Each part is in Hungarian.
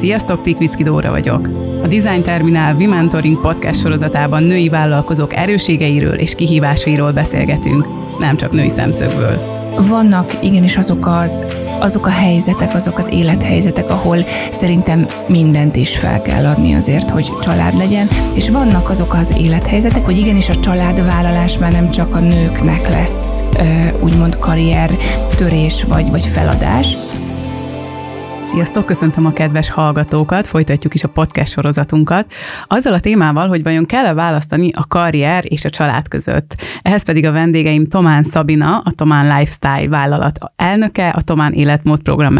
Sziasztok, Tikvicki Dóra vagyok. A Design Terminál V-Mentoring podcast sorozatában női vállalkozók erőségeiről és kihívásairól beszélgetünk, nem csak női szemszögből. Vannak igenis azok az azok a helyzetek, azok az élethelyzetek, ahol szerintem mindent is fel kell adni azért, hogy család legyen, és vannak azok az élethelyzetek, hogy igenis a családvállalás már nem csak a nőknek lesz úgymond karrier törés vagy, vagy feladás, Sziasztok, köszöntöm a kedves hallgatókat, folytatjuk is a podcast sorozatunkat. Azzal a témával, hogy vajon kell-e választani a karrier és a család között. Ehhez pedig a vendégeim Tomán Szabina, a Tomán Lifestyle vállalat elnöke, a Tomán Életmód program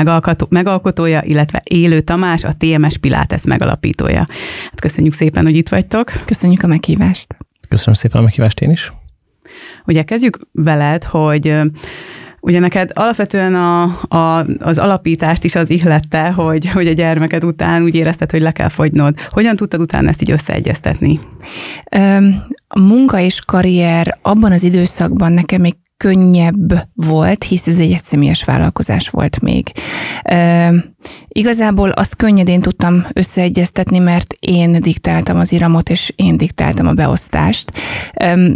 megalkotója, illetve Élő Tamás, a TMS Pilates megalapítója. Hát köszönjük szépen, hogy itt vagytok. Köszönjük a meghívást. Köszönöm szépen a meghívást én is. Ugye kezdjük veled, hogy Ugye neked alapvetően a, a, az alapítást is az ihlette, hogy, hogy a gyermeked után úgy érezted, hogy le kell fogynod. Hogyan tudtad utána ezt így összeegyeztetni? A munka és karrier abban az időszakban nekem még könnyebb volt, hisz ez egy egyszemélyes vállalkozás volt még. Igazából azt könnyedén tudtam összeegyeztetni, mert én diktáltam az iramot, és én diktáltam a beosztást.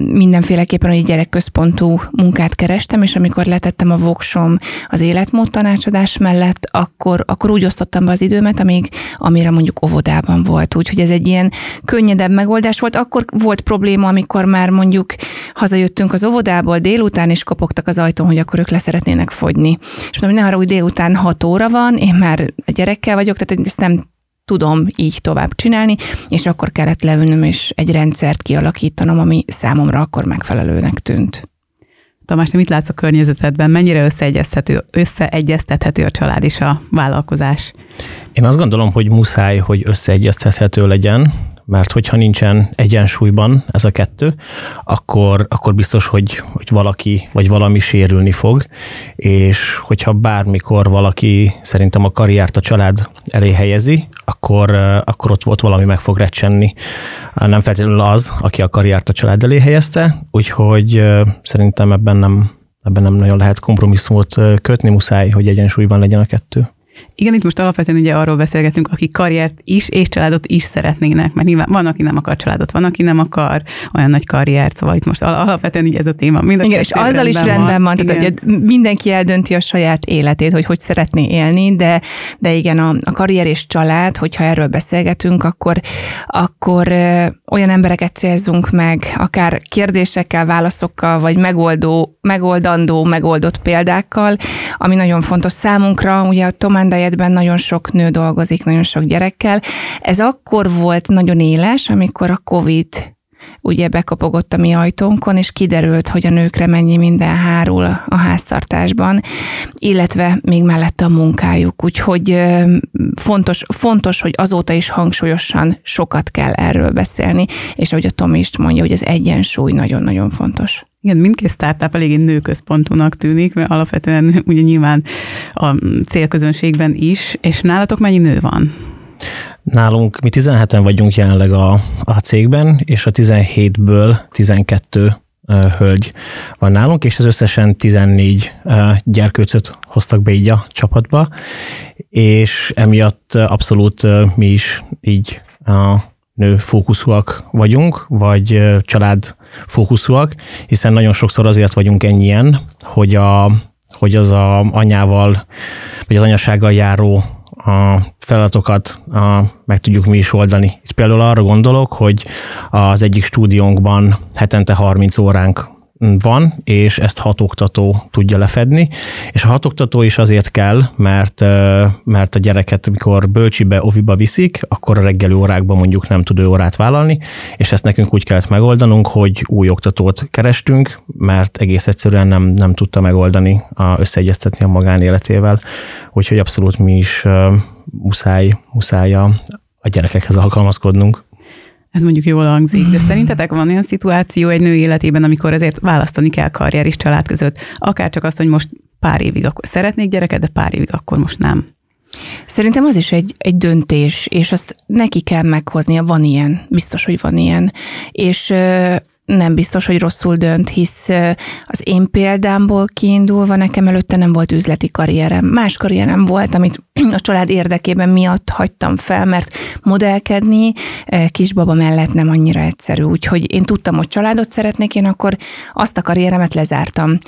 Mindenféleképpen egy gyerekközpontú munkát kerestem, és amikor letettem a voksom az életmód tanácsadás mellett, akkor, akkor úgy osztottam be az időmet, amíg, amire mondjuk óvodában volt. Úgyhogy ez egy ilyen könnyedebb megoldás volt. Akkor volt probléma, amikor már mondjuk hazajöttünk az óvodából délután, és kopogtak az ajtón, hogy akkor ők leszeretnének fogyni. És mondom, hogy ne arra, hogy délután 6 óra van, én már a gyerekkel vagyok, tehát ezt nem tudom így tovább csinálni, és akkor kellett leülnöm és egy rendszert kialakítanom, ami számomra akkor megfelelőnek tűnt. Tamás, te mit látsz a környezetedben? Mennyire összeegyeztethető, összeegyeztethető a család és a vállalkozás? Én azt gondolom, hogy muszáj, hogy összeegyeztethető legyen, mert hogyha nincsen egyensúlyban ez a kettő, akkor, akkor biztos, hogy, hogy valaki vagy valami sérülni fog, és hogyha bármikor valaki szerintem a karriert a család elé helyezi, akkor, akkor ott, ott valami meg fog recsenni. Nem feltétlenül az, aki a karriert a család elé helyezte, úgyhogy szerintem ebben nem, ebben nem nagyon lehet kompromisszumot kötni, muszáj, hogy egyensúlyban legyen a kettő. Igen, itt most alapvetően ugye arról beszélgetünk, akik karriert is és családot is szeretnének, mert nyilván van, aki nem akar családot, van, aki nem akar olyan nagy karriert, szóval itt most alapvetően így ez a téma. Mind a Igen, és azzal rendben is rendben van, van tehát hogy mindenki eldönti a saját életét, hogy hogy szeretné élni, de, de igen, a, a karrier és család, hogyha erről beszélgetünk, akkor, akkor olyan embereket célzunk meg, akár kérdésekkel, válaszokkal, vagy megoldó, megoldandó, megoldott példákkal, ami nagyon fontos számunkra. Ugye a Tomás Dietben nagyon sok nő dolgozik, nagyon sok gyerekkel. Ez akkor volt nagyon éles, amikor a COVID ugye bekapogott a mi ajtónkon, és kiderült, hogy a nőkre mennyi minden hárul a háztartásban, illetve még mellette a munkájuk. Úgyhogy fontos, fontos, hogy azóta is hangsúlyosan sokat kell erről beszélni, és ahogy a Tom is mondja, hogy az egyensúly nagyon-nagyon fontos. Igen, mindkét startup eléggé nőközpontúnak tűnik, mert alapvetően ugye nyilván a célközönségben is, és nálatok mennyi nő van? Nálunk mi 17-en vagyunk jelenleg a, a cégben, és a 17-ből 12 uh, hölgy van nálunk, és az összesen 14 uh, gyerkőcöt hoztak be így a csapatba, és emiatt abszolút mi is így nő fókuszúak vagyunk, vagy család fókuszúak, hiszen nagyon sokszor azért vagyunk ennyien, hogy, a, hogy az a anyával, vagy az anyasággal járó a feladatokat a, meg tudjuk mi is oldani. Itt például arra gondolok, hogy az egyik stúdiónkban hetente 30 óránk van, és ezt hat oktató tudja lefedni, és a hat oktató is azért kell, mert, mert a gyereket, mikor bölcsibe, oviba viszik, akkor a reggeli órákban mondjuk nem tud ő órát vállalni, és ezt nekünk úgy kellett megoldanunk, hogy új oktatót kerestünk, mert egész egyszerűen nem, nem tudta megoldani, a, összeegyeztetni a magánéletével, úgyhogy abszolút mi is muszáj, muszáj a, a gyerekekhez alkalmazkodnunk. Ez mondjuk jól hangzik, de szerintetek van olyan szituáció egy nő életében, amikor azért választani kell karrier és család között? Akár csak azt, hogy most pár évig akkor szeretnék gyereket, de pár évig akkor most nem. Szerintem az is egy, egy döntés, és azt neki kell meghoznia, van ilyen, biztos, hogy van ilyen. És nem biztos, hogy rosszul dönt, hisz az én példámból kiindulva nekem előtte nem volt üzleti karrierem. Más karrierem volt, amit a család érdekében miatt hagytam fel, mert modellkedni kisbaba mellett nem annyira egyszerű. Úgyhogy én tudtam, hogy családot szeretnék, én akkor azt a karrieremet lezártam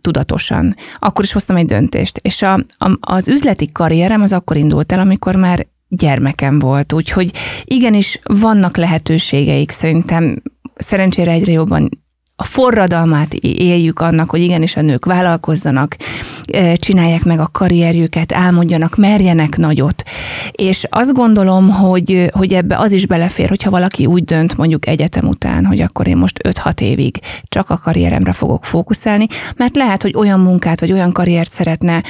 tudatosan. Akkor is hoztam egy döntést. És a, a, az üzleti karrierem az akkor indult el, amikor már gyermekem volt, úgyhogy igenis vannak lehetőségeik szerintem. Szerencsére egyre jobban a forradalmát éljük annak, hogy igenis a nők vállalkozzanak, csinálják meg a karrierjüket, álmodjanak, merjenek nagyot. És azt gondolom, hogy, hogy ebbe az is belefér, hogyha valaki úgy dönt mondjuk egyetem után, hogy akkor én most 5-6 évig csak a karrieremre fogok fókuszálni, mert lehet, hogy olyan munkát vagy olyan karriert szeretne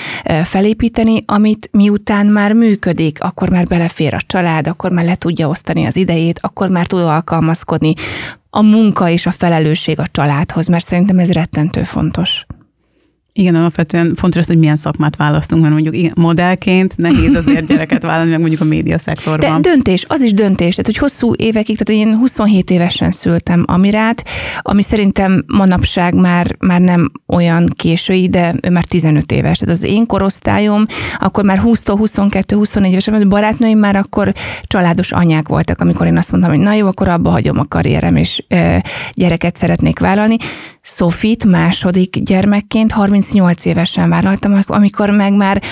felépíteni, amit miután már működik, akkor már belefér a család, akkor már le tudja osztani az idejét, akkor már tud alkalmazkodni a munka és a felelősség a családhoz, mert szerintem ez rettentő fontos. Igen, alapvetően fontos az, hogy milyen szakmát választunk, mert mondjuk igen, modellként nehéz azért gyereket vállalni, meg mondjuk a média szektorban. De döntés, az is döntés, tehát hogy hosszú évekig, tehát hogy én 27 évesen szültem Amirát, ami szerintem manapság már, már nem olyan késői, de ő már 15 éves. Tehát az én korosztályom, akkor már 20-22-24 éves, mert barátnőim már akkor családos anyák voltak, amikor én azt mondtam, hogy na jó, akkor abba hagyom a karrierem, és e, gyereket szeretnék vállalni. Sofit második gyermekként 38 évesen vállaltam, amikor meg már,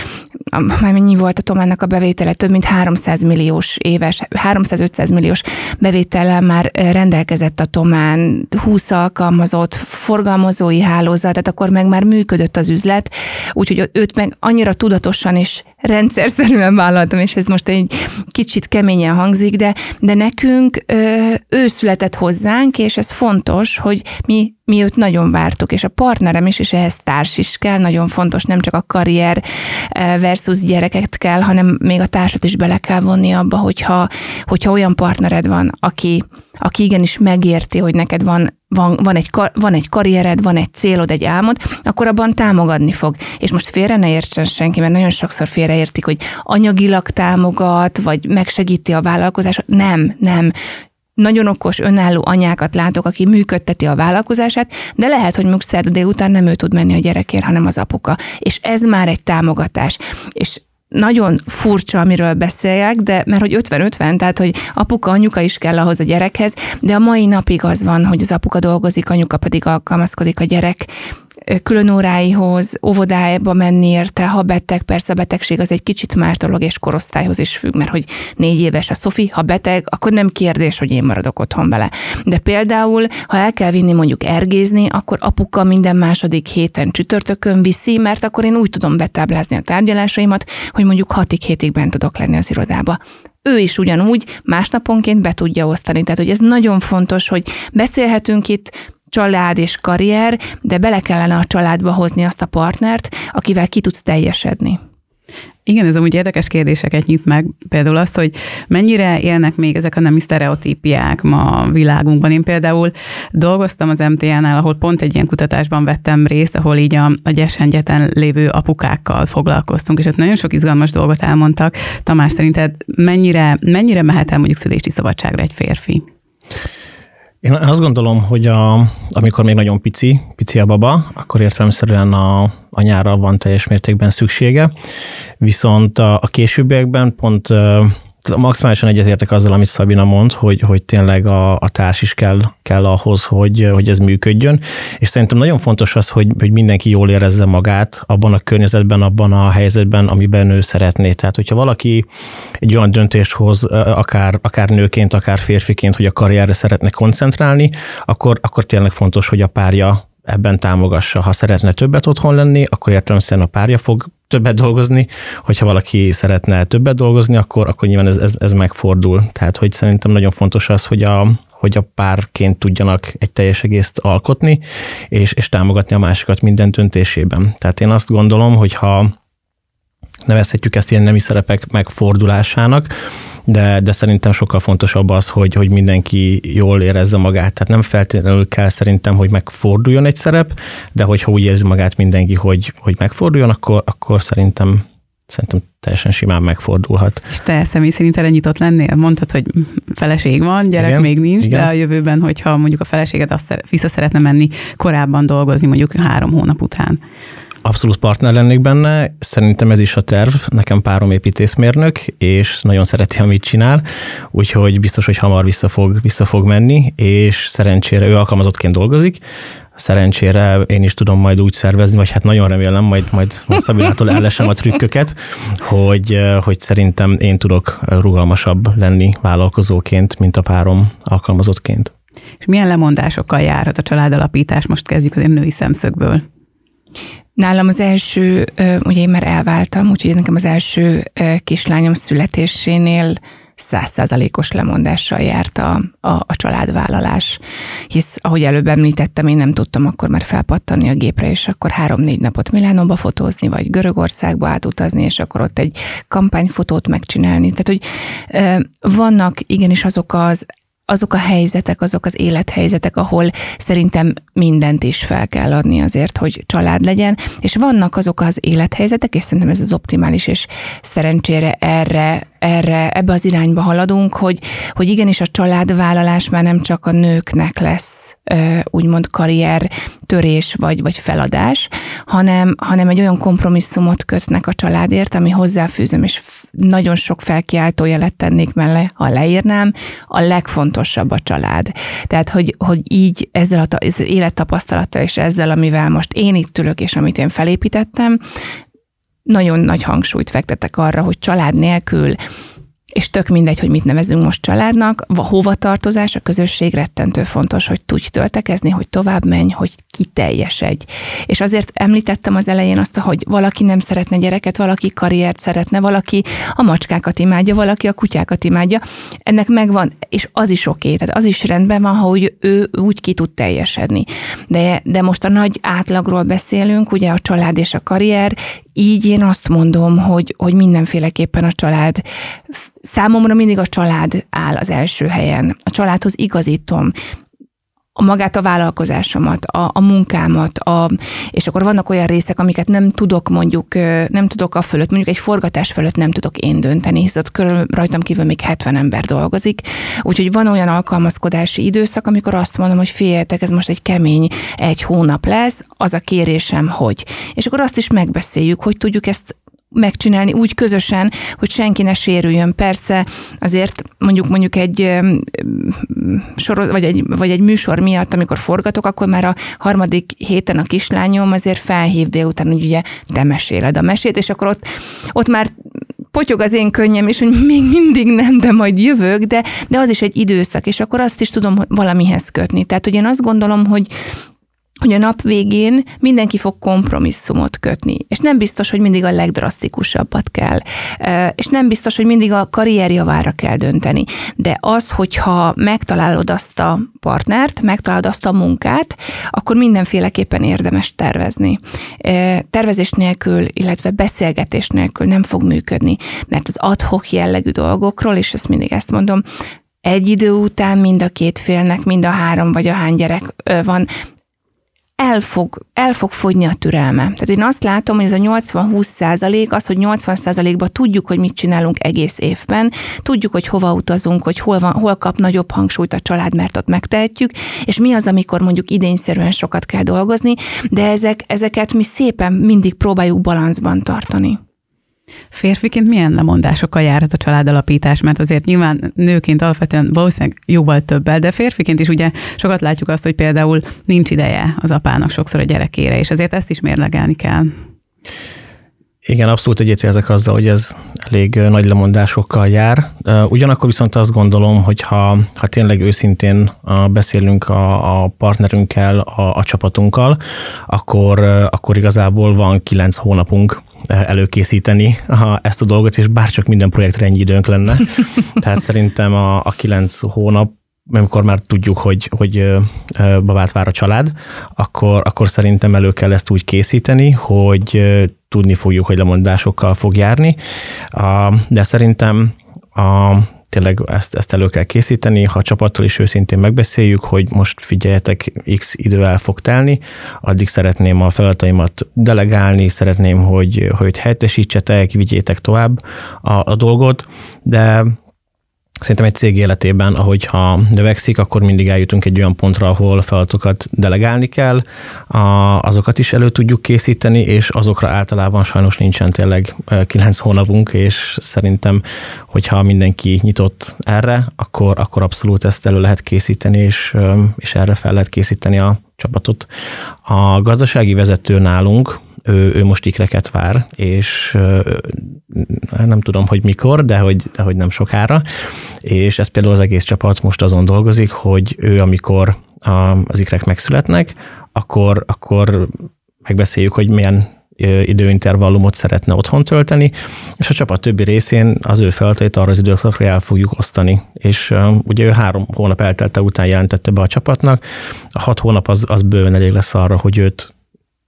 már mennyi volt a Tomának a bevétele, több mint 300 milliós éves, 300-500 milliós bevétellel már rendelkezett a Tomán, 20 alkalmazott, forgalmazói hálózat, tehát akkor meg már működött az üzlet, úgyhogy őt meg annyira tudatosan és rendszerszerűen vállaltam, és ez most egy kicsit keményen hangzik, de, de nekünk ő született hozzánk, és ez fontos, hogy mi mi őt nagyon vártuk, és a partnerem is, és ehhez társ is kell, nagyon fontos, nem csak a karrier versus gyereket kell, hanem még a társat is bele kell vonni abba, hogyha, hogyha olyan partnered van, aki, aki igenis megérti, hogy neked van van, van, egy, van egy karriered, van egy célod, egy álmod, akkor abban támogatni fog. És most félre ne értsen senki, mert nagyon sokszor félreértik, hogy anyagilag támogat, vagy megsegíti a vállalkozásot. Nem, nem nagyon okos, önálló anyákat látok, aki működteti a vállalkozását, de lehet, hogy mondjuk szerda délután nem ő tud menni a gyerekért, hanem az apuka. És ez már egy támogatás. És nagyon furcsa, amiről beszéljek, de mert hogy 50-50, tehát hogy apuka, anyuka is kell ahhoz a gyerekhez, de a mai napig az van, hogy az apuka dolgozik, anyuka pedig alkalmazkodik a gyerek külön óráihoz, óvodába menni érte, ha beteg, persze a betegség az egy kicsit más dolog, és korosztályhoz is függ, mert hogy négy éves a Szofi, ha beteg, akkor nem kérdés, hogy én maradok otthon vele. De például, ha el kell vinni mondjuk ergézni, akkor apuka minden második héten csütörtökön viszi, mert akkor én úgy tudom betáblázni a tárgyalásaimat, hogy mondjuk hatig hétig bent tudok lenni az irodába ő is ugyanúgy másnaponként be tudja osztani. Tehát, hogy ez nagyon fontos, hogy beszélhetünk itt család és karrier, de bele kellene a családba hozni azt a partnert, akivel ki tudsz teljesedni. Igen, ez amúgy érdekes kérdéseket nyit meg. Például azt, hogy mennyire élnek még ezek a nemi sztereotípiák ma a világunkban. Én például dolgoztam az MTA-nál, ahol pont egy ilyen kutatásban vettem részt, ahol így a, a gyesengyeten lévő apukákkal foglalkoztunk, és ott nagyon sok izgalmas dolgot elmondtak. Tamás, szerinted mennyire, mennyire mehet el mondjuk szülési szabadságra egy férfi? Én azt gondolom, hogy a, amikor még nagyon pici, pici a baba, akkor értelemszerűen a, anyára van teljes mértékben szüksége, viszont a, a későbbiekben pont maximálisan egyetértek azzal, amit Szabina mond, hogy, hogy tényleg a, a társ is kell, kell ahhoz, hogy, hogy ez működjön, és szerintem nagyon fontos az, hogy, hogy mindenki jól érezze magát abban a környezetben, abban a helyzetben, amiben ő szeretné. Tehát, hogyha valaki egy olyan döntést hoz, akár, akár nőként, akár férfiként, hogy a karrierre szeretne koncentrálni, akkor, akkor tényleg fontos, hogy a párja ebben támogassa. Ha szeretne többet otthon lenni, akkor értelemszerűen a párja fog többet dolgozni, hogyha valaki szeretne többet dolgozni, akkor, akkor nyilván ez, ez, ez megfordul. Tehát, hogy szerintem nagyon fontos az, hogy a, hogy a párként tudjanak egy teljes egészt alkotni, és, és támogatni a másikat minden döntésében. Tehát én azt gondolom, hogy ha nevezhetjük ezt ilyen nemi szerepek megfordulásának, de, de szerintem sokkal fontosabb az, hogy, hogy mindenki jól érezze magát. Tehát nem feltétlenül kell szerintem, hogy megforduljon egy szerep, de hogyha úgy érzi magát mindenki, hogy, hogy megforduljon, akkor, akkor szerintem szerintem teljesen simán megfordulhat. És te személy szerint erre nyitott lennél? Mondtad, hogy feleség van, gyerek igen, még nincs, igen. de a jövőben, hogyha mondjuk a feleséged azt vissza szeretne menni korábban dolgozni, mondjuk három hónap után. Abszolút partner lennék benne, szerintem ez is a terv, nekem párom építészmérnök, és nagyon szereti, amit csinál, úgyhogy biztos, hogy hamar vissza fog, vissza fog menni, és szerencsére ő alkalmazottként dolgozik, szerencsére én is tudom majd úgy szervezni, vagy hát nagyon remélem, majd, majd Szabinától ellesem a trükköket, hogy, hogy szerintem én tudok rugalmasabb lenni vállalkozóként, mint a párom alkalmazottként. És milyen lemondásokkal járhat a családalapítás? Most kezdjük az én női szemszögből. Nálam az első, ugye én már elváltam, úgyhogy nekem az első kislányom születésénél százszázalékos lemondással járt a, a, a családvállalás, hisz ahogy előbb említettem, én nem tudtam akkor már felpattani a gépre, és akkor három-négy napot Milánóba fotózni, vagy Görögországba átutazni, és akkor ott egy kampányfotót megcsinálni. Tehát, hogy vannak igenis azok az azok a helyzetek, azok az élethelyzetek, ahol szerintem mindent is fel kell adni azért, hogy család legyen, és vannak azok az élethelyzetek, és szerintem ez az optimális, és szerencsére erre erre, ebbe az irányba haladunk, hogy, hogy igenis a családvállalás már nem csak a nőknek lesz úgymond karrier törés vagy, vagy feladás, hanem, hanem egy olyan kompromisszumot kötnek a családért, ami hozzáfűzöm, és nagyon sok felkiáltó jelet tennék mellé, ha leírnám, a legfontosabb a család. Tehát, hogy, hogy így ezzel az élettapasztalattal és ezzel, amivel most én itt ülök, és amit én felépítettem, nagyon nagy hangsúlyt fektetek arra, hogy család nélkül és tök mindegy, hogy mit nevezünk most családnak, a hovatartozás, a közösség rettentő fontos, hogy tudj töltekezni, hogy tovább menj, hogy kiteljesedj. És azért említettem az elején azt, hogy valaki nem szeretne gyereket, valaki karriert szeretne, valaki a macskákat imádja, valaki a kutyákat imádja. Ennek megvan, és az is oké, okay, tehát az is rendben van, hogy ő úgy ki tud teljesedni. De, de most a nagy átlagról beszélünk, ugye a család és a karrier, így én azt mondom, hogy, hogy mindenféleképpen a család, számomra mindig a család áll az első helyen. A családhoz igazítom, a magát a vállalkozásomat, a, a munkámat, a, és akkor vannak olyan részek, amiket nem tudok mondjuk, nem tudok a fölött, mondjuk egy forgatás fölött nem tudok én dönteni, hisz ott körül rajtam kívül még 70 ember dolgozik. Úgyhogy van olyan alkalmazkodási időszak, amikor azt mondom, hogy féljetek, ez most egy kemény egy hónap lesz, az a kérésem, hogy. És akkor azt is megbeszéljük, hogy tudjuk ezt megcsinálni úgy közösen, hogy senki ne sérüljön. Persze azért mondjuk mondjuk egy sorot, vagy egy, vagy egy műsor miatt, amikor forgatok, akkor már a harmadik héten a kislányom azért felhív délután, hogy ugye te meséled a mesét, és akkor ott, ott már potyog az én könnyem is, hogy még mindig nem, de majd jövök, de, de az is egy időszak, és akkor azt is tudom valamihez kötni. Tehát, hogy én azt gondolom, hogy hogy a nap végén mindenki fog kompromisszumot kötni, és nem biztos, hogy mindig a legdrasztikusabbat kell, és nem biztos, hogy mindig a karrier javára kell dönteni, de az, hogyha megtalálod azt a partnert, megtalálod azt a munkát, akkor mindenféleképpen érdemes tervezni. Tervezés nélkül, illetve beszélgetés nélkül nem fog működni, mert az adhok jellegű dolgokról, és ezt mindig ezt mondom, egy idő után mind a két félnek, mind a három vagy a hány gyerek van, el fog, el fog fogyni a türelme. Tehát én azt látom, hogy ez a 80-20 százalék, az, hogy 80 százalékban tudjuk, hogy mit csinálunk egész évben, tudjuk, hogy hova utazunk, hogy hol, van, hol kap nagyobb hangsúlyt a család, mert ott megtehetjük, és mi az, amikor mondjuk idényszerűen sokat kell dolgozni, de ezek, ezeket mi szépen mindig próbáljuk balanszban tartani. Férfiként milyen lemondásokkal járhat a családalapítás? Mert azért nyilván nőként alapvetően valószínűleg jóval többel, de férfiként is ugye sokat látjuk azt, hogy például nincs ideje az apának sokszor a gyerekére, és azért ezt is mérlegelni kell. Igen, abszolút egyetértek azzal, hogy ez elég nagy lemondásokkal jár. Ugyanakkor viszont azt gondolom, hogy ha, ha tényleg őszintén beszélünk a, a partnerünkkel, a, a csapatunkkal, akkor, akkor igazából van kilenc hónapunk előkészíteni a, ezt a dolgot, és bárcsak minden projektre ennyi időnk lenne. Tehát szerintem a, a kilenc hónap amikor már tudjuk, hogy, hogy babát vár a család, akkor, akkor szerintem elő kell ezt úgy készíteni, hogy tudni fogjuk, hogy lemondásokkal fog járni. De szerintem a, tényleg ezt, ezt elő kell készíteni, ha a csapattal is őszintén megbeszéljük, hogy most figyeljetek, x idő el fog telni, addig szeretném a feladataimat delegálni, szeretném, hogy, hogy helyettesítsetek, vigyétek tovább a, a dolgot, de Szerintem egy cég életében, ahogyha növekszik, akkor mindig eljutunk egy olyan pontra, ahol feladatokat delegálni kell, azokat is elő tudjuk készíteni, és azokra általában sajnos nincsen tényleg kilenc hónapunk, és szerintem, hogyha mindenki nyitott erre, akkor, akkor abszolút ezt elő lehet készíteni, és, és erre fel lehet készíteni a csapatot. A gazdasági vezető nálunk, ő, ő most ikreket vár, és nem tudom, hogy mikor, de hogy, de hogy nem sokára, és ez például az egész csapat most azon dolgozik, hogy ő, amikor az ikrek megszületnek, akkor, akkor megbeszéljük, hogy milyen időintervallumot szeretne otthon tölteni, és a csapat többi részén az ő feladatait arra az időszakra el fogjuk osztani. És ugye ő három hónap eltelte után jelentette be a csapatnak, a hat hónap az, az bőven elég lesz arra, hogy őt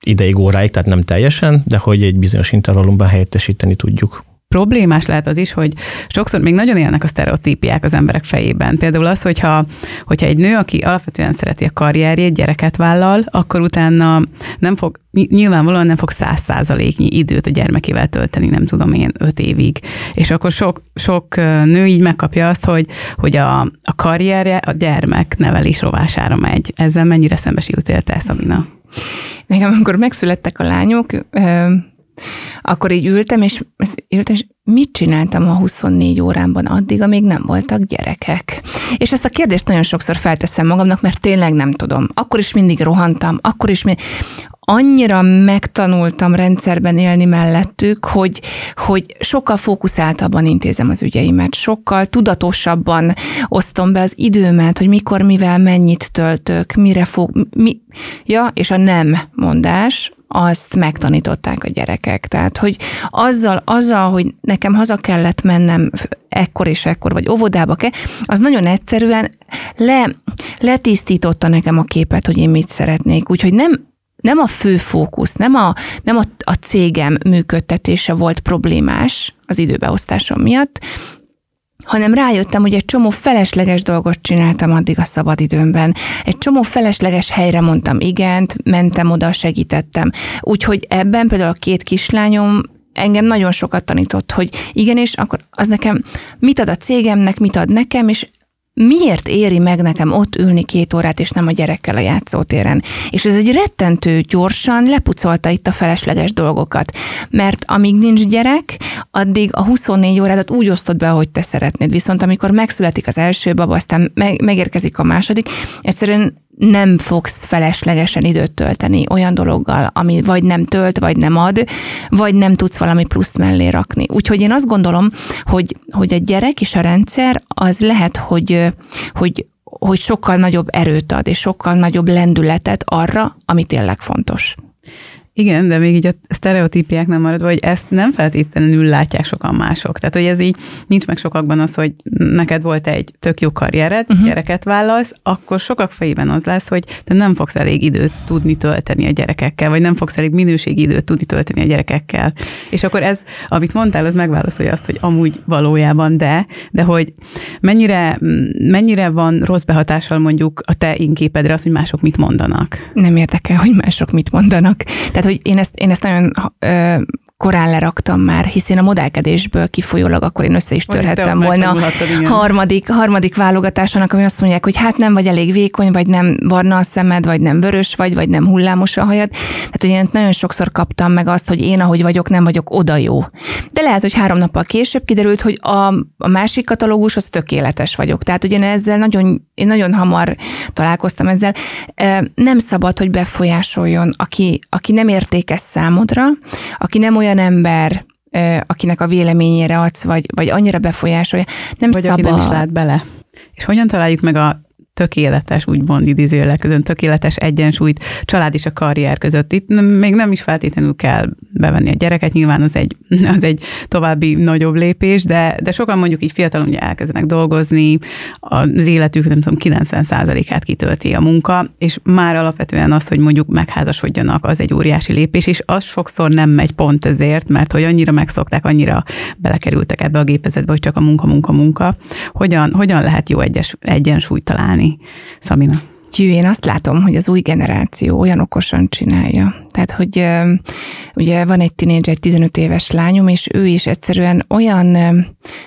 ideig, óráig, tehát nem teljesen, de hogy egy bizonyos intervallumban helyettesíteni tudjuk problémás lehet az is, hogy sokszor még nagyon élnek a sztereotípiák az emberek fejében. Például az, hogyha, hogyha egy nő, aki alapvetően szereti a karrierjét, gyereket vállal, akkor utána nem fog, nyilvánvalóan nem fog száz százaléknyi időt a gyermekével tölteni, nem tudom én, öt évig. És akkor sok, sok nő így megkapja azt, hogy, hogy a, a karrierje a gyermek nevelés rovására megy. Ezzel mennyire szembesültél te, Szabina? Nekem, amikor megszülettek a lányok, akkor így ültem, és, ültem, és mit csináltam a 24 órámban addig, amíg nem voltak gyerekek? És ezt a kérdést nagyon sokszor felteszem magamnak, mert tényleg nem tudom. Akkor is mindig rohantam, akkor is mindig annyira megtanultam rendszerben élni mellettük, hogy, hogy sokkal fókuszáltabban intézem az ügyeimet, sokkal tudatosabban osztom be az időmet, hogy mikor, mivel, mennyit töltök, mire fog, mi, ja, és a nem mondás, azt megtanították a gyerekek. Tehát, hogy azzal, azzal, hogy nekem haza kellett mennem ekkor és ekkor, vagy óvodába kell, az nagyon egyszerűen le, letisztította nekem a képet, hogy én mit szeretnék. Úgyhogy nem, nem a fő fókusz, nem a, nem a, a cégem működtetése volt problémás az időbeosztásom miatt, hanem rájöttem, hogy egy csomó felesleges dolgot csináltam addig a szabadidőmben. Egy csomó felesleges helyre mondtam igent, mentem oda, segítettem. Úgyhogy ebben például a két kislányom engem nagyon sokat tanított, hogy igenis, akkor az nekem mit ad a cégemnek, mit ad nekem, és miért éri meg nekem ott ülni két órát, és nem a gyerekkel a játszótéren. És ez egy rettentő gyorsan lepucolta itt a felesleges dolgokat. Mert amíg nincs gyerek, addig a 24 órádat úgy osztod be, ahogy te szeretnéd. Viszont amikor megszületik az első baba, aztán megérkezik a második, egyszerűen nem fogsz feleslegesen időt tölteni olyan dologgal, ami vagy nem tölt, vagy nem ad, vagy nem tudsz valami pluszt mellé rakni. Úgyhogy én azt gondolom, hogy, hogy a gyerek és a rendszer az lehet, hogy, hogy, hogy sokkal nagyobb erőt ad, és sokkal nagyobb lendületet arra, ami tényleg fontos. Igen, de még így a sztereotípiák nem maradva, hogy ezt nem feltétlenül látják sokan mások. Tehát, hogy ez így nincs meg sokakban az, hogy neked volt egy tök jó karriered, uh-huh. gyereket vállalsz, akkor sokak fejében az lesz, hogy te nem fogsz elég időt tudni tölteni a gyerekekkel, vagy nem fogsz elég minőségi időt tudni tölteni a gyerekekkel. És akkor ez, amit mondtál, az megválaszolja azt, hogy amúgy valójában de, de hogy mennyire, mennyire van rossz behatással mondjuk a te inképedre az, hogy mások mit mondanak. Nem érdekel, hogy mások mit mondanak. Tehát, hogy én ezt, én ezt nagyon ö, korán leraktam már, hiszen a modellkedésből kifolyólag akkor én össze is törhettem volna a harmadik, harmadik válogatásonak, ami azt mondják, hogy hát nem vagy elég vékony, vagy nem barna a szemed, vagy nem vörös vagy, vagy nem hullámos a hajad. Tehát, hogy én nagyon sokszor kaptam meg azt, hogy én, ahogy vagyok, nem vagyok oda jó. De lehet, hogy három nappal később kiderült, hogy a, a másik katalógus az tökéletes vagyok. Tehát ugye ezzel nagyon, én nagyon hamar találkoztam ezzel. Nem szabad, hogy befolyásoljon, aki, aki nem értékes számodra, aki nem olyan ember, akinek a véleményére adsz, vagy, vagy annyira befolyásolja. Nem vagy szabad. aki nem is lát bele. És hogyan találjuk meg a tökéletes, úgymond idézőjelek között, tökéletes egyensúlyt család és a karrier között. Itt még nem is feltétlenül kell bevenni a gyereket, nyilván az egy, az egy további nagyobb lépés, de, de sokan mondjuk így fiatalon ugye elkezdenek dolgozni, az életük nem tudom, 90%-át kitölti a munka, és már alapvetően az, hogy mondjuk megházasodjanak, az egy óriási lépés, és az sokszor nem megy pont ezért, mert hogy annyira megszokták, annyira belekerültek ebbe a gépezetbe, hogy csak a munka, munka, munka. Hogyan, hogyan lehet jó egyes, egyensúlyt találni, Szamina? Gyű, én azt látom, hogy az új generáció olyan okosan csinálja. Tehát, hogy ugye van egy tinédzser, egy 15 éves lányom, és ő is egyszerűen olyan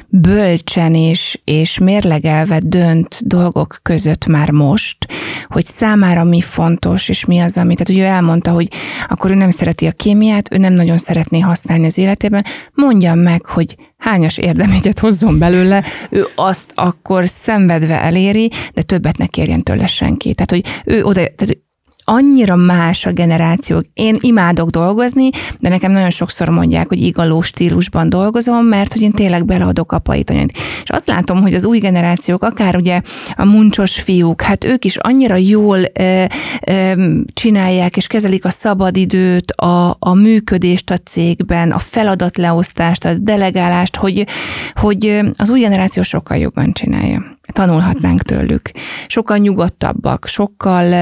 bölcsen és, és mérlegelve dönt dolgok között már most, hogy számára mi fontos, és mi az, ami. Tehát, ő elmondta, hogy akkor ő nem szereti a kémiát, ő nem nagyon szeretné használni az életében. Mondjam meg, hogy hányas érdemegyet hozzon belőle, ő azt akkor szenvedve eléri, de többet ne kérjen tőle senki. Tehát, hogy ő oda, tehát annyira más a generáció. Én imádok dolgozni, de nekem nagyon sokszor mondják, hogy igaló stílusban dolgozom, mert hogy én tényleg beleadok apait, anyait. És azt látom, hogy az új generációk, akár ugye a muncsos fiúk, hát ők is annyira jól ö, ö, csinálják és kezelik a szabadidőt, a, a működést a cégben, a feladatleosztást, a delegálást, hogy, hogy az új generáció sokkal jobban csinálja. Tanulhatnánk tőlük. Sokkal nyugodtabbak, sokkal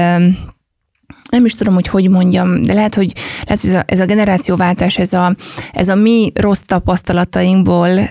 nem is tudom, hogy hogy mondjam, de lehet, hogy, lehet, ez, a, ez a generációváltás, ez a, ez a mi rossz tapasztalatainkból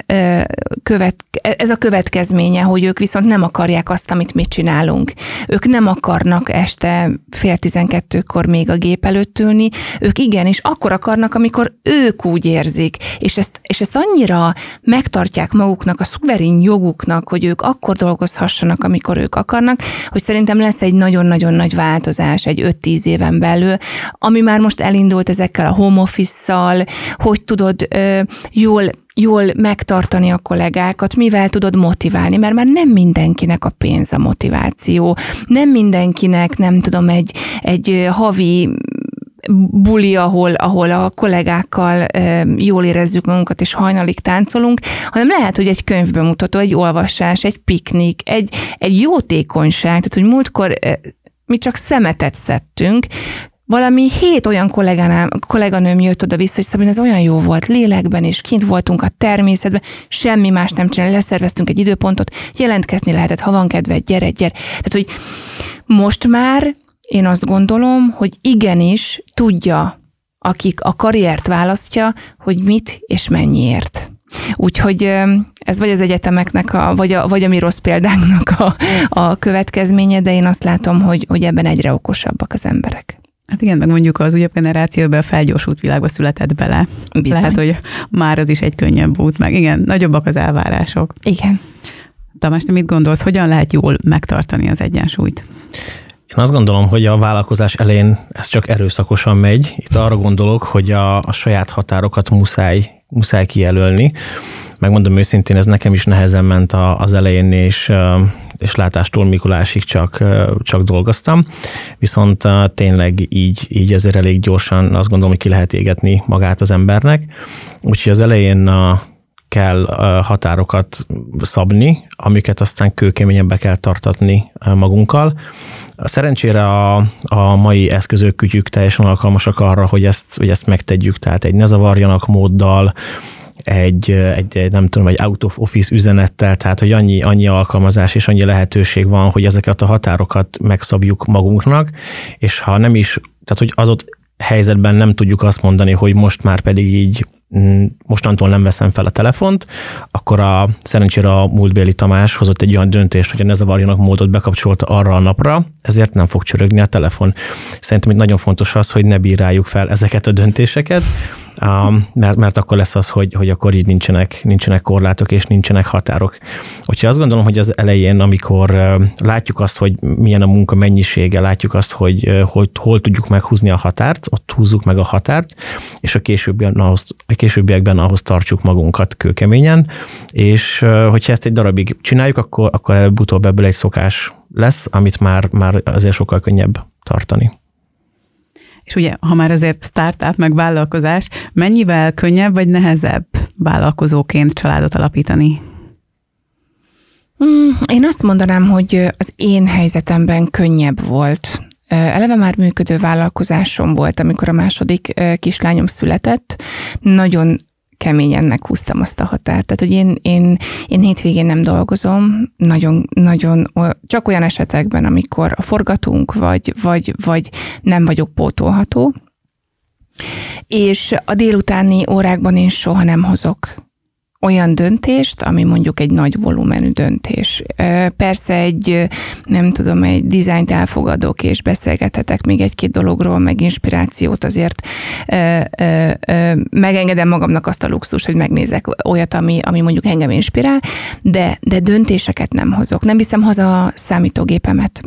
követ, ez a következménye, hogy ők viszont nem akarják azt, amit mi csinálunk. Ők nem akarnak este fél tizenkettőkor még a gép előtt ülni, ők igenis akkor akarnak, amikor ők úgy érzik, és ezt, és ezt annyira megtartják maguknak, a szuverén joguknak, hogy ők akkor dolgozhassanak, amikor ők akarnak, hogy szerintem lesz egy nagyon-nagyon nagy változás, egy 5-10 éven belül, ami már most elindult ezekkel a home office-szal, hogy tudod ö, jól jól megtartani a kollégákat, mivel tudod motiválni, mert már nem mindenkinek a pénz a motiváció, nem mindenkinek, nem tudom, egy, egy havi buli, ahol, ahol a kollégákkal e, jól érezzük magunkat, és hajnalig táncolunk, hanem lehet, hogy egy könyvbemutató, egy olvasás, egy piknik, egy, egy jótékonyság, tehát hogy múltkor e, mi csak szemetet szedtünk, valami hét olyan kollégánám, kolléganőm jött oda-vissza, hogy Szabin, ez olyan jó volt, lélekben és kint voltunk a természetben, semmi más nem csinálni, leszerveztünk egy időpontot, jelentkezni lehetett, ha van kedve, gyere, gyere. Tehát, hogy most már én azt gondolom, hogy igenis tudja, akik a karriert választja, hogy mit és mennyiért. Úgyhogy ez vagy az egyetemeknek, a, vagy, a, vagy a mi rossz példánknak a, a következménye, de én azt látom, hogy, hogy ebben egyre okosabbak az emberek. Hát igen, meg mondjuk az újabb generációban a felgyorsult világba született bele. Bizony. Lehet, hogy már az is egy könnyebb út, meg igen, nagyobbak az elvárások. Igen. Tamás, te mit gondolsz, hogyan lehet jól megtartani az egyensúlyt? Én azt gondolom, hogy a vállalkozás elején ez csak erőszakosan megy. Itt arra gondolok, hogy a, a saját határokat muszáj muszáj kijelölni. Megmondom őszintén, ez nekem is nehezen ment az elején, és, és látástól Mikulásig csak, csak dolgoztam. Viszont tényleg így, így ezért elég gyorsan azt gondolom, hogy ki lehet égetni magát az embernek. Úgyhogy az elején kell határokat szabni, amiket aztán kőkeményen be kell tartatni magunkkal. Szerencsére a, a mai eszközök kütyük teljesen alkalmasak arra, hogy ezt, hogy ezt megtegyük, tehát egy ne zavarjanak móddal, egy, egy, nem tudom, egy out of office üzenettel, tehát hogy annyi, annyi alkalmazás és annyi lehetőség van, hogy ezeket a határokat megszabjuk magunknak, és ha nem is, tehát hogy az ott helyzetben nem tudjuk azt mondani, hogy most már pedig így mostantól nem veszem fel a telefont, akkor a szerencsére a múltbéli Tamás hozott egy olyan döntést, hogy ne zavarjanak módot bekapcsolta arra a napra, ezért nem fog csörögni a telefon. Szerintem itt nagyon fontos az, hogy ne bíráljuk fel ezeket a döntéseket, mert, mert akkor lesz az, hogy, hogy akkor így nincsenek, nincsenek korlátok és nincsenek határok. Úgyhogy azt gondolom, hogy az elején, amikor látjuk azt, hogy milyen a munka mennyisége, látjuk azt, hogy, hogy hol tudjuk meghúzni a határt, ott húzzuk meg a határt, és a későbbiekben ahhoz, a későbbiekben ahhoz tartsuk magunkat kőkeményen, és hogyha ezt egy darabig csináljuk, akkor, akkor előbb-utóbb ebből egy szokás lesz, amit már, már azért sokkal könnyebb tartani. És ugye, ha már azért startup meg vállalkozás, mennyivel könnyebb vagy nehezebb vállalkozóként családot alapítani? Mm, én azt mondanám, hogy az én helyzetemben könnyebb volt. Eleve már működő vállalkozásom volt, amikor a második kislányom született. Nagyon keményen meghúztam azt a határt. Tehát, hogy én, én, én hétvégén nem dolgozom, nagyon, nagyon, csak olyan esetekben, amikor a forgatunk, vagy, vagy, vagy nem vagyok pótolható, és a délutáni órákban én soha nem hozok olyan döntést, ami mondjuk egy nagy volumenű döntés. Persze egy, nem tudom, egy dizájnt elfogadok, és beszélgethetek még egy-két dologról, meg inspirációt azért megengedem magamnak azt a luxus, hogy megnézek olyat, ami, ami mondjuk engem inspirál, de, de döntéseket nem hozok. Nem viszem haza a számítógépemet,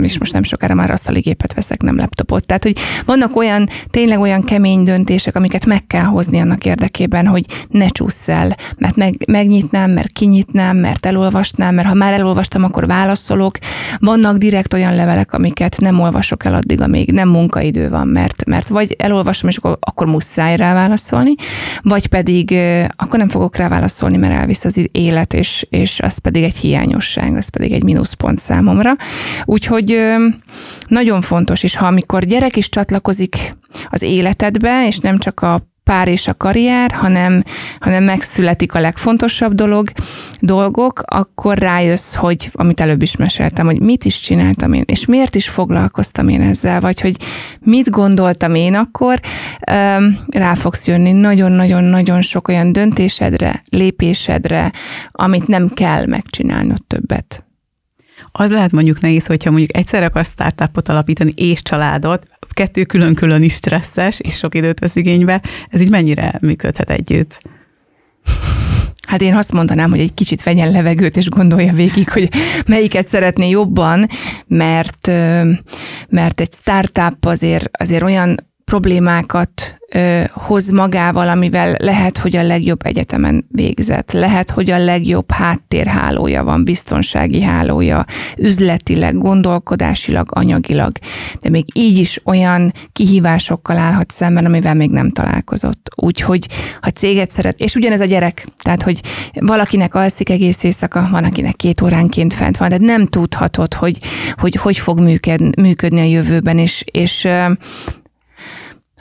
és most nem sokára már azt a gépet veszek, nem laptopot. Tehát, hogy vannak olyan, tényleg olyan kemény döntések, amiket meg kell hozni annak érdekében, hogy ne csúsz el, mert meg, megnyitnám, mert kinyitnám, mert elolvasnám, mert ha már elolvastam, akkor válaszolok. Vannak direkt olyan levelek, amiket nem olvasok el addig, amíg nem munkaidő van, mert, mert vagy elolvasom, és akkor, akkor muszáj rá válaszolni, vagy pedig akkor nem fogok rá válaszolni, mert elvisz az élet, és, és az pedig egy hiányosság, az pedig egy mínuszpont számomra. Úgyhogy nagyon fontos, és ha amikor gyerek is csatlakozik az életedbe, és nem csak a pár és a karrier, hanem, hanem megszületik a legfontosabb dolog, dolgok, akkor rájössz, hogy, amit előbb is meséltem, hogy mit is csináltam én, és miért is foglalkoztam én ezzel, vagy hogy mit gondoltam én akkor, rá fogsz jönni nagyon-nagyon-nagyon sok olyan döntésedre, lépésedre, amit nem kell megcsinálnod többet. Az lehet mondjuk nehéz, hogyha mondjuk egyszer akarsz startupot alapítani és családot, kettő külön-külön is stresszes, és sok időt vesz igénybe. Ez így mennyire működhet együtt? Hát én azt mondanám, hogy egy kicsit vegyen levegőt, és gondolja végig, hogy melyiket szeretné jobban, mert, mert egy startup azért, azért olyan problémákat hoz magával, amivel lehet, hogy a legjobb egyetemen végzett, lehet, hogy a legjobb háttérhálója van, biztonsági hálója, üzletileg, gondolkodásilag, anyagilag, de még így is olyan kihívásokkal állhat szemben, amivel még nem találkozott. Úgyhogy, ha céget szeret, és ugyanez a gyerek, tehát, hogy valakinek alszik egész éjszaka, van, akinek két óránként fent van, de nem tudhatod, hogy hogy, hogy fog működni, működni a jövőben, és, és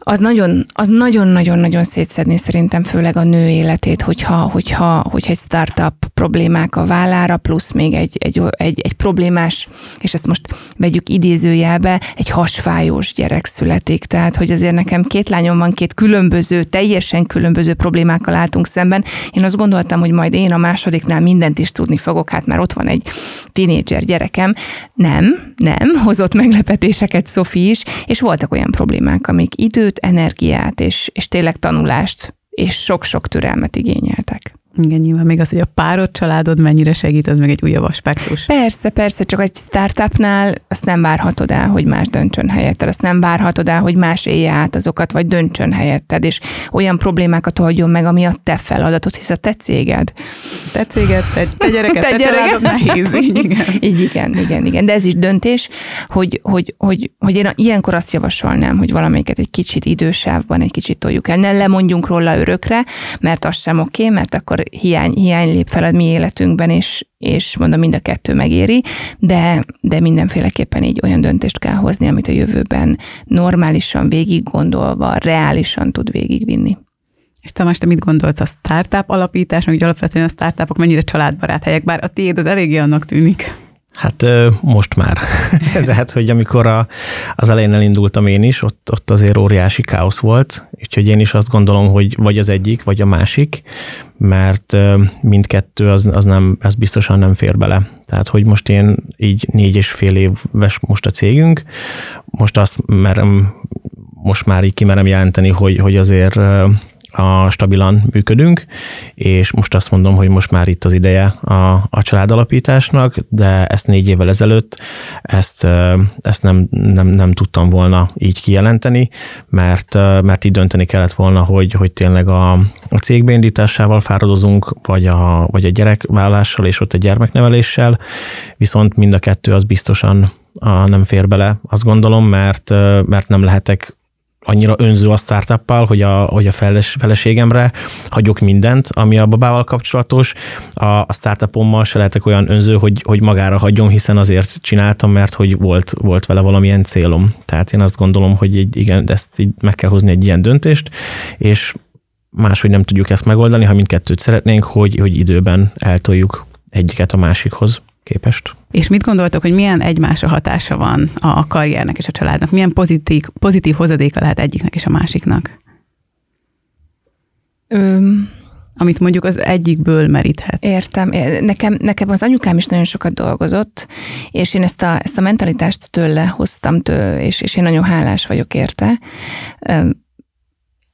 az nagyon, az nagyon-nagyon-nagyon szétszedni szerintem főleg a nő életét, hogyha, hogyha, hogyha egy startup problémák a vállára, plusz még egy, egy, egy, egy problémás, és ezt most vegyük idézőjelbe, egy hasfájós gyerek születik. Tehát, hogy azért nekem két lányom van, két különböző, teljesen különböző problémákkal álltunk szemben. Én azt gondoltam, hogy majd én a másodiknál mindent is tudni fogok, hát már ott van egy tinédzser gyerekem. Nem, nem, hozott meglepetéseket Szofi is, és voltak olyan problémák, amik időt, időt, energiát és, és tényleg tanulást és sok-sok türelmet igényeltek. Igen, nyilván még az, hogy a párod, családod mennyire segít, az meg egy újabb aspektus. Persze, persze, csak egy startupnál azt nem várhatod el, hogy más döntsön helyetted, azt nem várhatod el, hogy más élje át azokat, vagy döntsön helyetted, és olyan problémákat oldjon meg, ami a te feladatod, hisz a te céged. Te céged, te, te gyereket, te, te gyereket. nehéz. Így igen. Így igen, igen, igen. De ez is döntés, hogy, hogy, hogy, hogy én ilyenkor azt javasolnám, hogy valamelyiket egy kicsit idősávban egy kicsit toljuk el. Ne lemondjunk róla örökre, mert az sem oké, okay, mert akkor hiány, hiány lép fel a mi életünkben, és, és mondom, mind a kettő megéri, de, de mindenféleképpen így olyan döntést kell hozni, amit a jövőben normálisan végig gondolva, reálisan tud végigvinni. És Tamás, te mit gondolsz a startup alapítás, hogy alapvetően a startupok mennyire családbarát helyek, bár a tiéd az eléggé annak tűnik. Hát most már. Tehát, hogy amikor a, az elején elindultam én is, ott, ott azért óriási káosz volt, úgyhogy én is azt gondolom, hogy vagy az egyik, vagy a másik, mert mindkettő az, az nem, ez biztosan nem fér bele. Tehát, hogy most én így négy és fél éves most a cégünk, most azt merem, most már így kimerem jelenteni, hogy, hogy azért a stabilan működünk, és most azt mondom, hogy most már itt az ideje a, a családalapításnak, de ezt négy évvel ezelőtt ezt, ezt nem, nem, nem tudtam volna így kijelenteni, mert, mert így dönteni kellett volna, hogy, hogy tényleg a, a cég beindításával fáradozunk, vagy a, vagy a gyerekvállással és ott a gyermekneveléssel, viszont mind a kettő az biztosan a, nem fér bele, azt gondolom, mert, mert nem lehetek annyira önző a startuppal, hogy a, hogy a feles, feleségemre hagyok mindent, ami a babával kapcsolatos. A, a startupommal se lehetek olyan önző, hogy, hogy magára hagyom, hiszen azért csináltam, mert hogy volt, volt vele valamilyen célom. Tehát én azt gondolom, hogy egy, igen, ezt így meg kell hozni egy ilyen döntést, és máshogy nem tudjuk ezt megoldani, ha mindkettőt szeretnénk, hogy, hogy időben eltoljuk egyiket a másikhoz képest. És mit gondoltok, hogy milyen egymásra hatása van a karriernek és a családnak? Milyen pozitív, pozitív hozadéka lehet egyiknek és a másiknak? Öm, Amit mondjuk az egyikből meríthet. Értem. Nekem, nekem az anyukám is nagyon sokat dolgozott, és én ezt a, ezt a mentalitást tőle hoztam, tőle, és, és én nagyon hálás vagyok érte.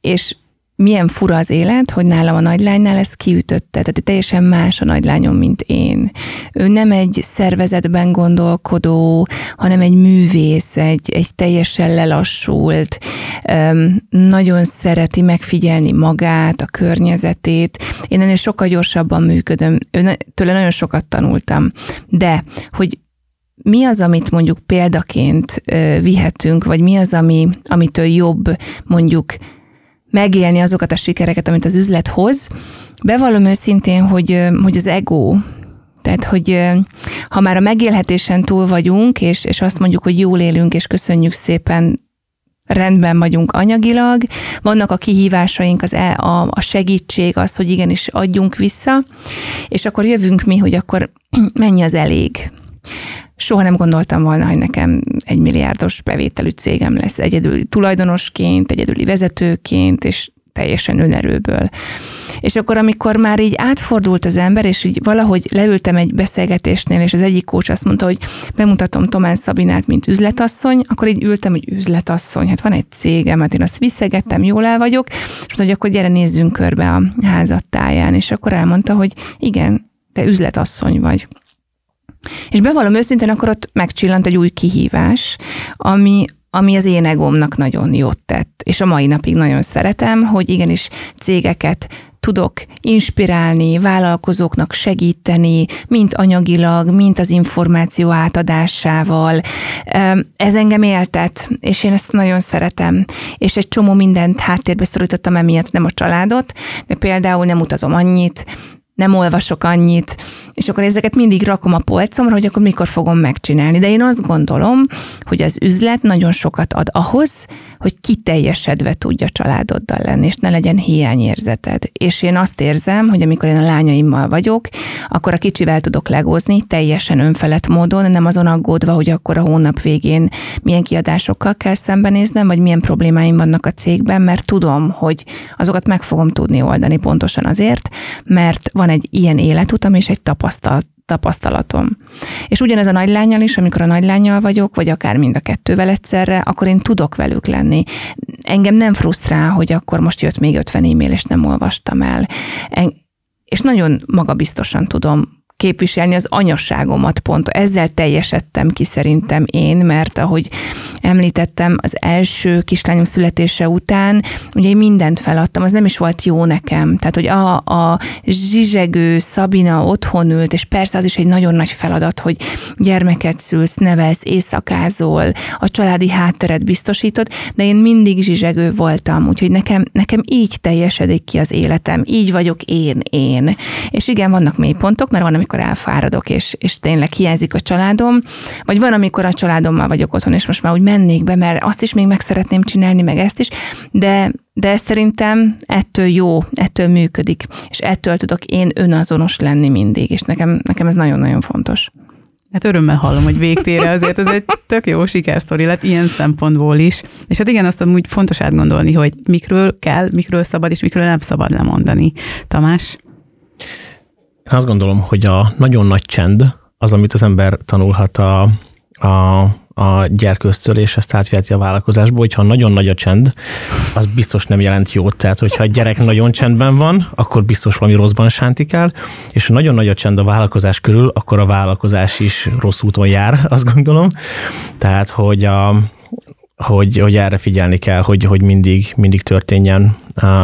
És milyen fura az élet, hogy nálam a nagylánynál ez kiütötte, tehát teljesen más a nagylányom, mint én. Ő nem egy szervezetben gondolkodó, hanem egy művész, egy, egy teljesen lelassult, nagyon szereti megfigyelni magát, a környezetét. Én ennél sokkal gyorsabban működöm, ő, tőle nagyon sokat tanultam, de hogy mi az, amit mondjuk példaként vihetünk, vagy mi az, ami, amitől jobb mondjuk megélni azokat a sikereket, amit az üzlet hoz. Bevallom őszintén, hogy, hogy az ego, tehát, hogy ha már a megélhetésen túl vagyunk, és, és azt mondjuk, hogy jól élünk, és köszönjük szépen, rendben vagyunk anyagilag, vannak a kihívásaink, az e, a, a segítség, az, hogy igenis adjunk vissza, és akkor jövünk mi, hogy akkor mennyi az elég. Soha nem gondoltam volna, hogy nekem egy milliárdos bevételű cégem lesz egyedüli tulajdonosként, egyedüli vezetőként, és teljesen önerőből. És akkor, amikor már így átfordult az ember, és így valahogy leültem egy beszélgetésnél, és az egyik kócs azt mondta, hogy bemutatom Tomán Szabinát, mint üzletasszony, akkor így ültem, hogy üzletasszony, hát van egy cégem, hát én azt visszegettem, jól el vagyok, és mondta, hogy akkor gyere nézzünk körbe a házattáján, és akkor elmondta, hogy igen, te üzletasszony vagy. És bevallom őszintén, akkor ott megcsillant egy új kihívás, ami, ami az én egómnak nagyon jót tett, és a mai napig nagyon szeretem, hogy igenis cégeket tudok inspirálni, vállalkozóknak segíteni, mint anyagilag, mint az információ átadásával. Ez engem éltet, és én ezt nagyon szeretem. És egy csomó mindent háttérbe szorítottam emiatt, nem a családot, de például nem utazom annyit, nem olvasok annyit, és akkor ezeket mindig rakom a polcomra, hogy akkor mikor fogom megcsinálni. De én azt gondolom, hogy az üzlet nagyon sokat ad ahhoz, hogy kiteljesedve tudja családoddal lenni, és ne legyen hiányérzeted. És én azt érzem, hogy amikor én a lányaimmal vagyok, akkor a kicsivel tudok legózni, teljesen önfelett módon, nem azon aggódva, hogy akkor a hónap végén milyen kiadásokkal kell szembenéznem, vagy milyen problémáim vannak a cégben, mert tudom, hogy azokat meg fogom tudni oldani pontosan azért, mert van egy ilyen életutam és egy tapasztalat tapasztalatom. És ugyanez a nagylányjal is, amikor a nagylányjal vagyok, vagy akár mind a kettővel egyszerre, akkor én tudok velük lenni. Engem nem frusztrál, hogy akkor most jött még 50 e-mail, és nem olvastam el. És nagyon magabiztosan tudom képviselni az anyasságomat pont. Ezzel teljesedtem ki szerintem én, mert ahogy említettem, az első kislányom születése után ugye én mindent feladtam, az nem is volt jó nekem. Tehát, hogy a, a zsizsegő Szabina otthon ült, és persze az is egy nagyon nagy feladat, hogy gyermeket szülsz, nevelsz, éjszakázol, a családi hátteret biztosítod, de én mindig zsizsegő voltam, úgyhogy nekem, nekem így teljesedik ki az életem, így vagyok én, én. És igen, vannak mélypontok, mert van, amikor elfáradok, és, és tényleg hiányzik a családom, vagy van, amikor a családommal vagyok otthon, és most már úgy mennék be, mert azt is még meg szeretném csinálni, meg ezt is, de, de ez szerintem ettől jó, ettől működik, és ettől tudok én önazonos lenni mindig, és nekem, nekem ez nagyon-nagyon fontos. Hát örömmel hallom, hogy végtére azért ez egy tök jó sikersztori lett ilyen szempontból is. És hát igen, azt úgy fontos átgondolni, hogy mikről kell, mikről szabad, és mikről nem szabad lemondani. Tamás? Én azt gondolom, hogy a nagyon nagy csend az, amit az ember tanulhat a, a, a gyerkőztől, és ezt átviheti a vállalkozásba, hogyha nagyon nagy a csend, az biztos nem jelent jót. Tehát, hogyha a gyerek nagyon csendben van, akkor biztos valami rosszban sántikál, és ha nagyon nagy a csend a vállalkozás körül, akkor a vállalkozás is rossz úton jár, azt gondolom. Tehát, hogy a, hogy, hogy erre figyelni kell, hogy, hogy mindig, mindig történjen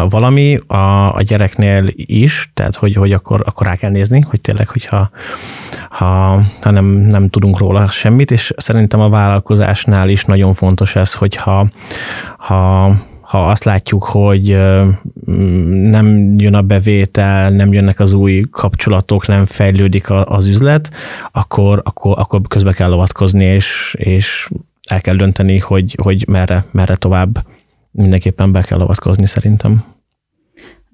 valami a, a gyereknél is, tehát hogy, hogy akkor, akkor rá kell nézni, hogy tényleg, hogyha ha, ha nem, nem tudunk róla semmit, és szerintem a vállalkozásnál is nagyon fontos ez, hogyha ha ha azt látjuk, hogy nem jön a bevétel, nem jönnek az új kapcsolatok, nem fejlődik az üzlet, akkor, akkor, akkor közbe kell avatkozni, és, és el kell dönteni, hogy, hogy merre, merre tovább mindenképpen be kell avatkozni szerintem.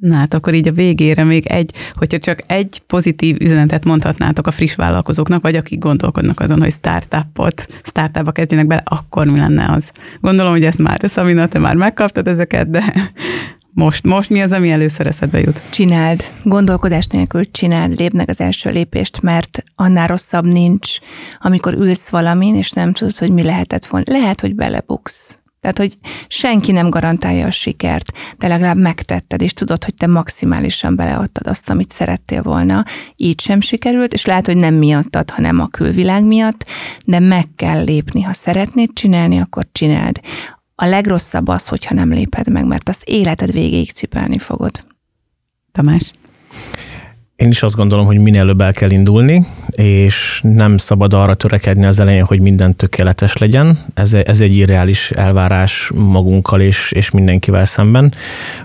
Na hát akkor így a végére még egy, hogyha csak egy pozitív üzenetet mondhatnátok a friss vállalkozóknak, vagy akik gondolkodnak azon, hogy startupot, startupba kezdjenek bele, akkor mi lenne az? Gondolom, hogy ezt már, te Szabina, te már megkaptad ezeket, de most, most mi az, ami először eszedbe jut? Csináld. Gondolkodás nélkül csináld, lépnek az első lépést, mert annál rosszabb nincs, amikor ülsz valamin, és nem tudod, hogy mi lehetett volna. Lehet, hogy belebuksz. Tehát, hogy senki nem garantálja a sikert, de legalább megtetted, és tudod, hogy te maximálisan beleadtad azt, amit szerettél volna. Így sem sikerült, és lehet, hogy nem miattad, hanem a külvilág miatt, de meg kell lépni. Ha szeretnéd csinálni, akkor csináld. A legrosszabb az, hogyha nem léped meg, mert azt életed végéig cipelni fogod. Tamás? Én is azt gondolom, hogy minél előbb el kell indulni, és nem szabad arra törekedni az elején, hogy minden tökéletes legyen. Ez, ez egy irreális elvárás magunkkal és, és mindenkivel szemben.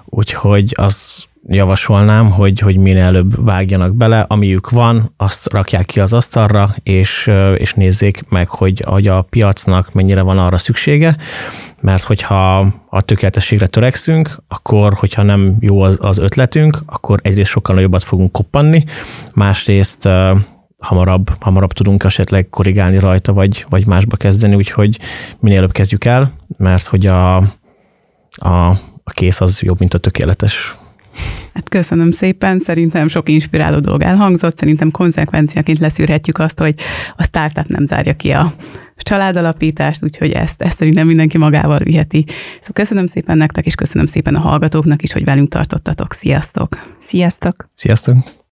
Úgyhogy az javasolnám, hogy, hogy minél előbb vágjanak bele, amiük van, azt rakják ki az asztalra, és, és nézzék meg, hogy, hogy a piacnak mennyire van arra szüksége, mert hogyha a tökéletességre törekszünk, akkor, hogyha nem jó az, az ötletünk, akkor egyrészt sokkal nagyobbat fogunk koppanni, másrészt hamarabb, hamarabb tudunk esetleg korrigálni rajta, vagy, vagy másba kezdeni, úgyhogy minél előbb kezdjük el, mert hogy a, a, a kész az jobb, mint a tökéletes. Hát köszönöm szépen, szerintem sok inspiráló dolog elhangzott, szerintem konzekvenciaként leszűrhetjük azt, hogy a startup nem zárja ki a családalapítást, úgyhogy ezt, ezt szerintem mindenki magával viheti. Szóval köszönöm szépen nektek, és köszönöm szépen a hallgatóknak is, hogy velünk tartottatok. Sziasztok! Sziasztok! Sziasztok!